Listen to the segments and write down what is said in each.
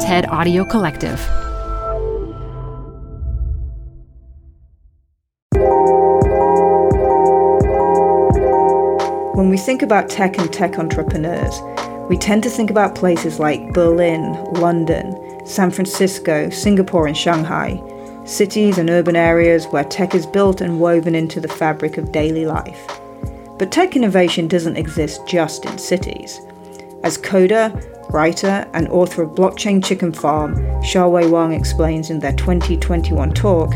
TED Audio Collective. When we think about tech and tech entrepreneurs, we tend to think about places like Berlin, London, San Francisco, Singapore, and Shanghai, cities and urban areas where tech is built and woven into the fabric of daily life. But tech innovation doesn't exist just in cities. As coder, writer, and author of Blockchain Chicken Farm, Xiaowei Wang explains in their 2021 talk,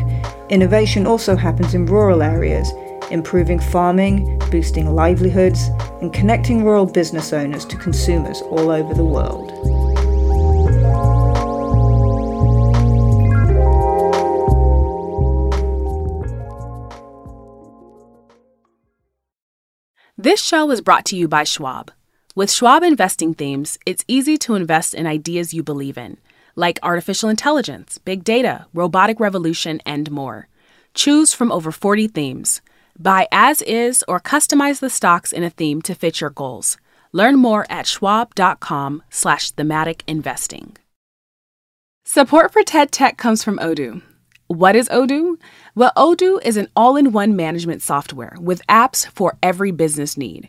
innovation also happens in rural areas improving farming, boosting livelihoods, and connecting rural business owners to consumers all over the world. This show is brought to you by Schwab. With Schwab investing themes, it's easy to invest in ideas you believe in, like artificial intelligence, big data, robotic revolution, and more. Choose from over 40 themes. Buy as is or customize the stocks in a theme to fit your goals. Learn more at schwab.com slash thematic investing. Support for TED Tech comes from Odoo. What is Odoo? Well, Odoo is an all-in-one management software with apps for every business need.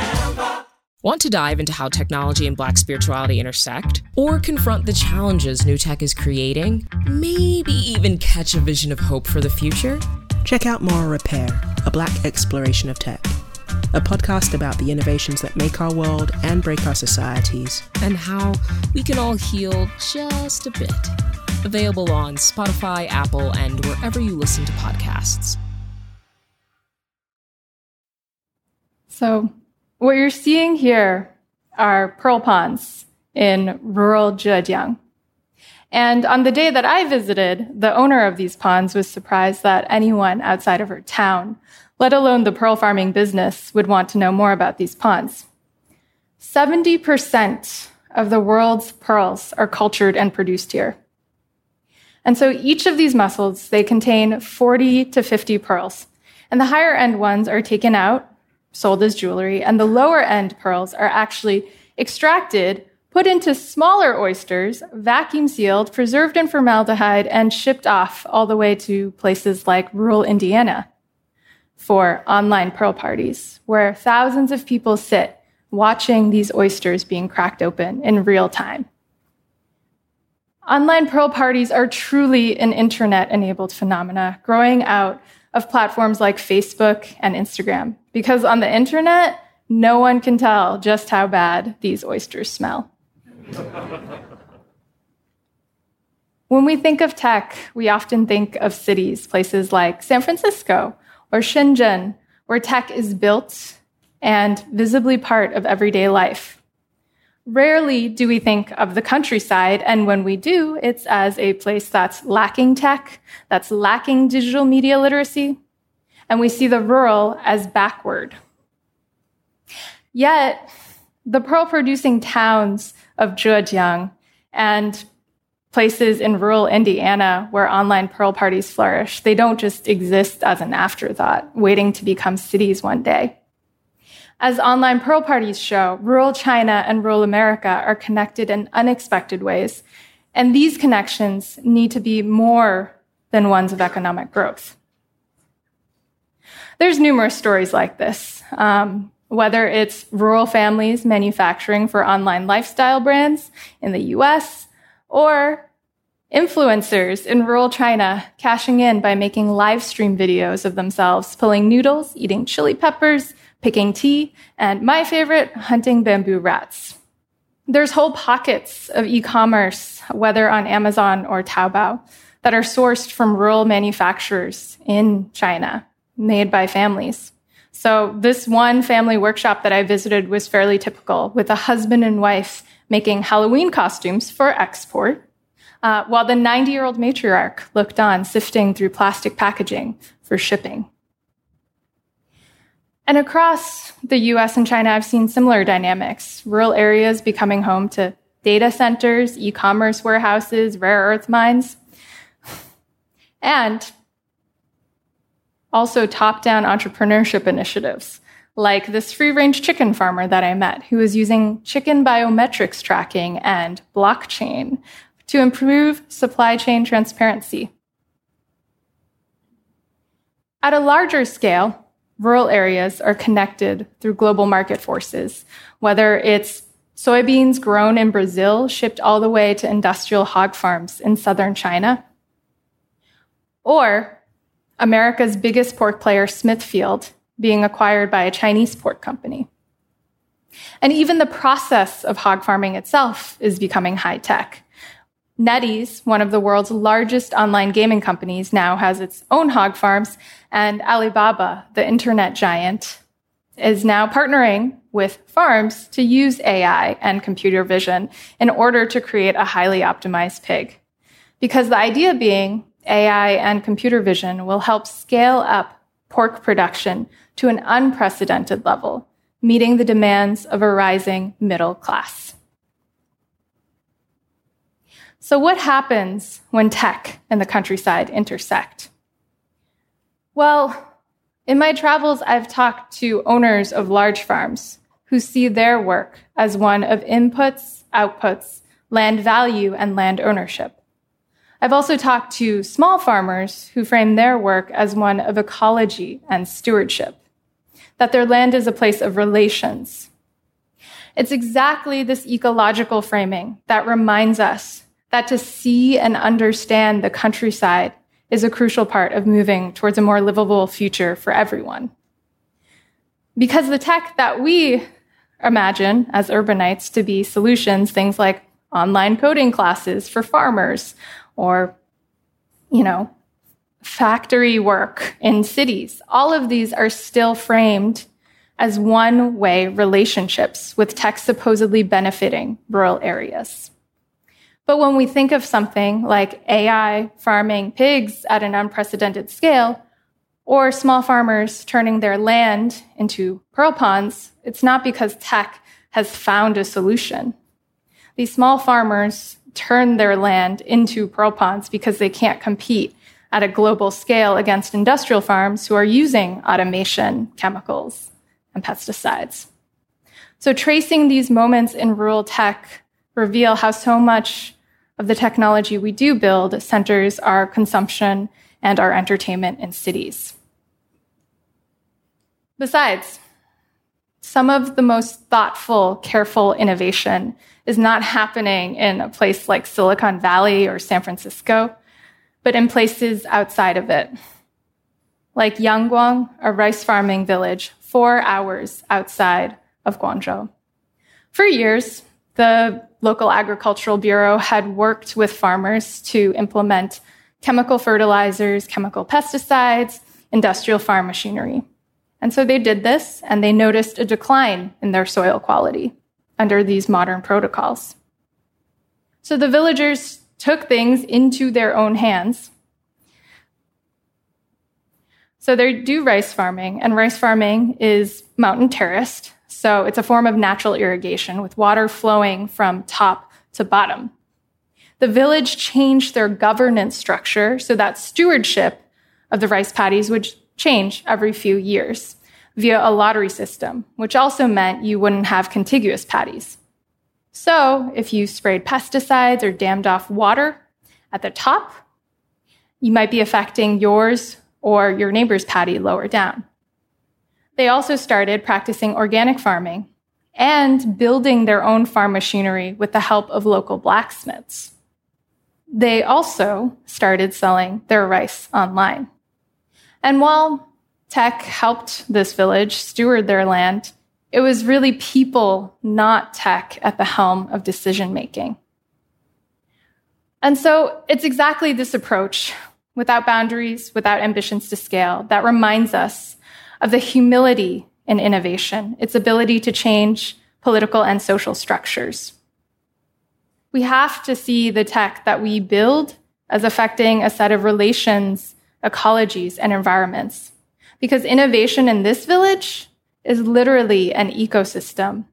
Want to dive into how technology and black spirituality intersect? Or confront the challenges new tech is creating? Maybe even catch a vision of hope for the future? Check out Moral Repair, a black exploration of tech. A podcast about the innovations that make our world and break our societies. And how we can all heal just a bit. Available on Spotify, Apple, and wherever you listen to podcasts. So, what you're seeing here are pearl ponds in rural Zhejiang. And on the day that I visited, the owner of these ponds was surprised that anyone outside of her town, let alone the pearl farming business, would want to know more about these ponds. 70% of the world's pearls are cultured and produced here. And so each of these mussels, they contain 40 to 50 pearls. And the higher end ones are taken out, sold as jewelry, and the lower end pearls are actually extracted put into smaller oysters, vacuum sealed, preserved in formaldehyde, and shipped off all the way to places like rural Indiana for online pearl parties, where thousands of people sit watching these oysters being cracked open in real time. Online pearl parties are truly an internet enabled phenomena growing out of platforms like Facebook and Instagram, because on the internet, no one can tell just how bad these oysters smell. when we think of tech, we often think of cities, places like San Francisco or Shenzhen, where tech is built and visibly part of everyday life. Rarely do we think of the countryside, and when we do, it's as a place that's lacking tech, that's lacking digital media literacy, and we see the rural as backward. Yet, the pearl producing towns of Zhejiang and places in rural Indiana where online pearl parties flourish, they don't just exist as an afterthought, waiting to become cities one day. As online pearl parties show, rural China and rural America are connected in unexpected ways, and these connections need to be more than ones of economic growth. There's numerous stories like this. Um, whether it's rural families manufacturing for online lifestyle brands in the US or Influencers in rural China cashing in by making live stream videos of themselves pulling noodles, eating chili peppers, picking tea, and my favorite, hunting bamboo rats. There's whole pockets of e-commerce, whether on Amazon or Taobao, that are sourced from rural manufacturers in China, made by families. So this one family workshop that I visited was fairly typical with a husband and wife making Halloween costumes for export uh, while the 90 year old matriarch looked on, sifting through plastic packaging for shipping. And across the US and China, I've seen similar dynamics rural areas becoming home to data centers, e commerce warehouses, rare earth mines, and also top down entrepreneurship initiatives like this free range chicken farmer that I met who was using chicken biometrics tracking and blockchain to improve supply chain transparency. At a larger scale, rural areas are connected through global market forces, whether it's soybeans grown in Brazil shipped all the way to industrial hog farms in southern China, or America's biggest pork player, Smithfield, being acquired by a Chinese pork company. And even the process of hog farming itself is becoming high tech. NetEase, one of the world's largest online gaming companies, now has its own hog farms, and Alibaba, the internet giant, is now partnering with farms to use AI and computer vision in order to create a highly optimized pig. Because the idea being AI and computer vision will help scale up pork production to an unprecedented level, meeting the demands of a rising middle class. So, what happens when tech and the countryside intersect? Well, in my travels, I've talked to owners of large farms who see their work as one of inputs, outputs, land value, and land ownership. I've also talked to small farmers who frame their work as one of ecology and stewardship, that their land is a place of relations. It's exactly this ecological framing that reminds us that to see and understand the countryside is a crucial part of moving towards a more livable future for everyone. Because the tech that we imagine as urbanites to be solutions, things like online coding classes for farmers or, you know, factory work in cities, all of these are still framed as one way relationships with tech supposedly benefiting rural areas. But when we think of something like AI farming pigs at an unprecedented scale, or small farmers turning their land into pearl ponds, it's not because tech has found a solution. These small farmers turn their land into pearl ponds because they can't compete at a global scale against industrial farms who are using automation, chemicals, and pesticides. So tracing these moments in rural tech reveal how so much of the technology we do build centers our consumption and our entertainment in cities. Besides, some of the most thoughtful, careful innovation is not happening in a place like Silicon Valley or San Francisco, but in places outside of it. Like Yangguang, a rice farming village four hours outside of Guangzhou. For years, the local agricultural bureau had worked with farmers to implement chemical fertilizers, chemical pesticides, industrial farm machinery. And so they did this and they noticed a decline in their soil quality under these modern protocols. So the villagers took things into their own hands. So they do rice farming, and rice farming is mountain terraced. So it's a form of natural irrigation with water flowing from top to bottom. The village changed their governance structure so that stewardship of the rice paddies would change every few years via a lottery system, which also meant you wouldn't have contiguous paddies. So if you sprayed pesticides or dammed off water at the top, you might be affecting yours or your neighbor's paddy lower down. They also started practicing organic farming and building their own farm machinery with the help of local blacksmiths. they also started selling their rice online. And while tech helped this village steward their land, it was really people, not tech, at the helm of decision making. And so it's exactly this approach, without boundaries, without ambitions to scale, that reminds us of the humility in innovation, its ability to change political and social structures. We have to see the tech that we build as affecting a set of relations, ecologies, and environments. Because innovation in this village is literally an ecosystem.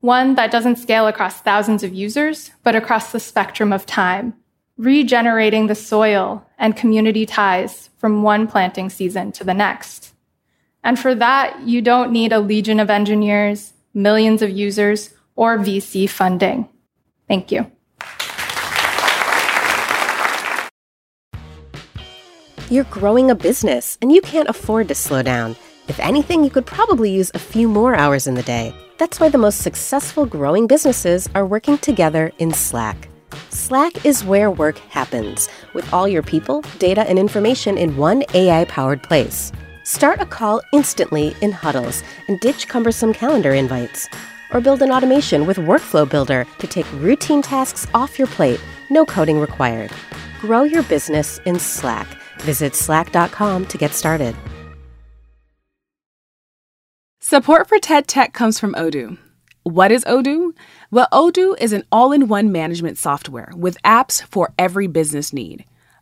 One that doesn't scale across thousands of users, but across the spectrum of time, regenerating the soil and community ties from one planting season to the next. And for that, you don't need a legion of engineers, millions of users, or VC funding. Thank you. You're growing a business and you can't afford to slow down. If anything, you could probably use a few more hours in the day. That's why the most successful growing businesses are working together in Slack. Slack is where work happens, with all your people, data, and information in one AI powered place. Start a call instantly in huddles and ditch cumbersome calendar invites. Or build an automation with Workflow Builder to take routine tasks off your plate, no coding required. Grow your business in Slack. Visit slack.com to get started. Support for TED Tech comes from Odoo. What is Odoo? Well, Odoo is an all in one management software with apps for every business need.